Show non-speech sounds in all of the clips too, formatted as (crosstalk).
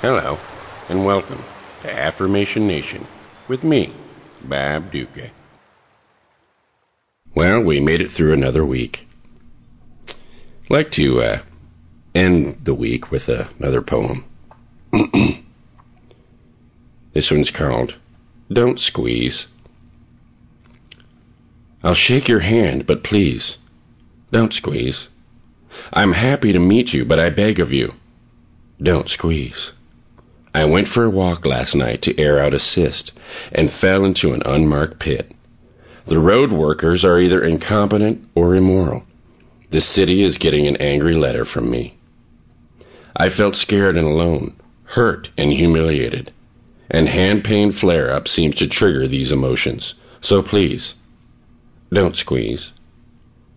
Hello, and welcome to Affirmation Nation with me, Bob Ducca. Well, we made it through another week. I'd like to uh, end the week with uh, another poem. (clears throat) this one's called Don't Squeeze. I'll shake your hand, but please, don't squeeze. I'm happy to meet you, but I beg of you, don't squeeze. I went for a walk last night to air out a cyst and fell into an unmarked pit. The road workers are either incompetent or immoral. The city is getting an angry letter from me. I felt scared and alone, hurt and humiliated, and hand pain flare up seems to trigger these emotions. So please, don't squeeze.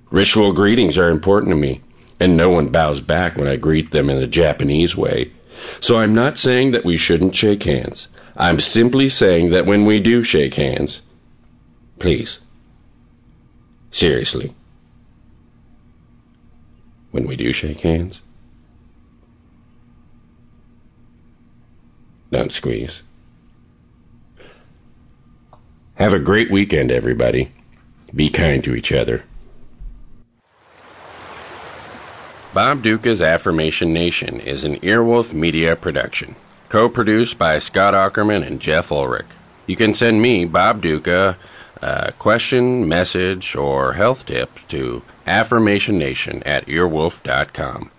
Ritual greetings are important to me, and no one bows back when I greet them in the Japanese way. So I'm not saying that we shouldn't shake hands. I'm simply saying that when we do shake hands, please, seriously, when we do shake hands, don't squeeze. Have a great weekend, everybody. Be kind to each other. Bob Ducca's Affirmation Nation is an Earwolf Media production, co produced by Scott Aukerman and Jeff Ulrich. You can send me, Bob Ducca, a question, message, or health tip to affirmationnation at earwolf.com.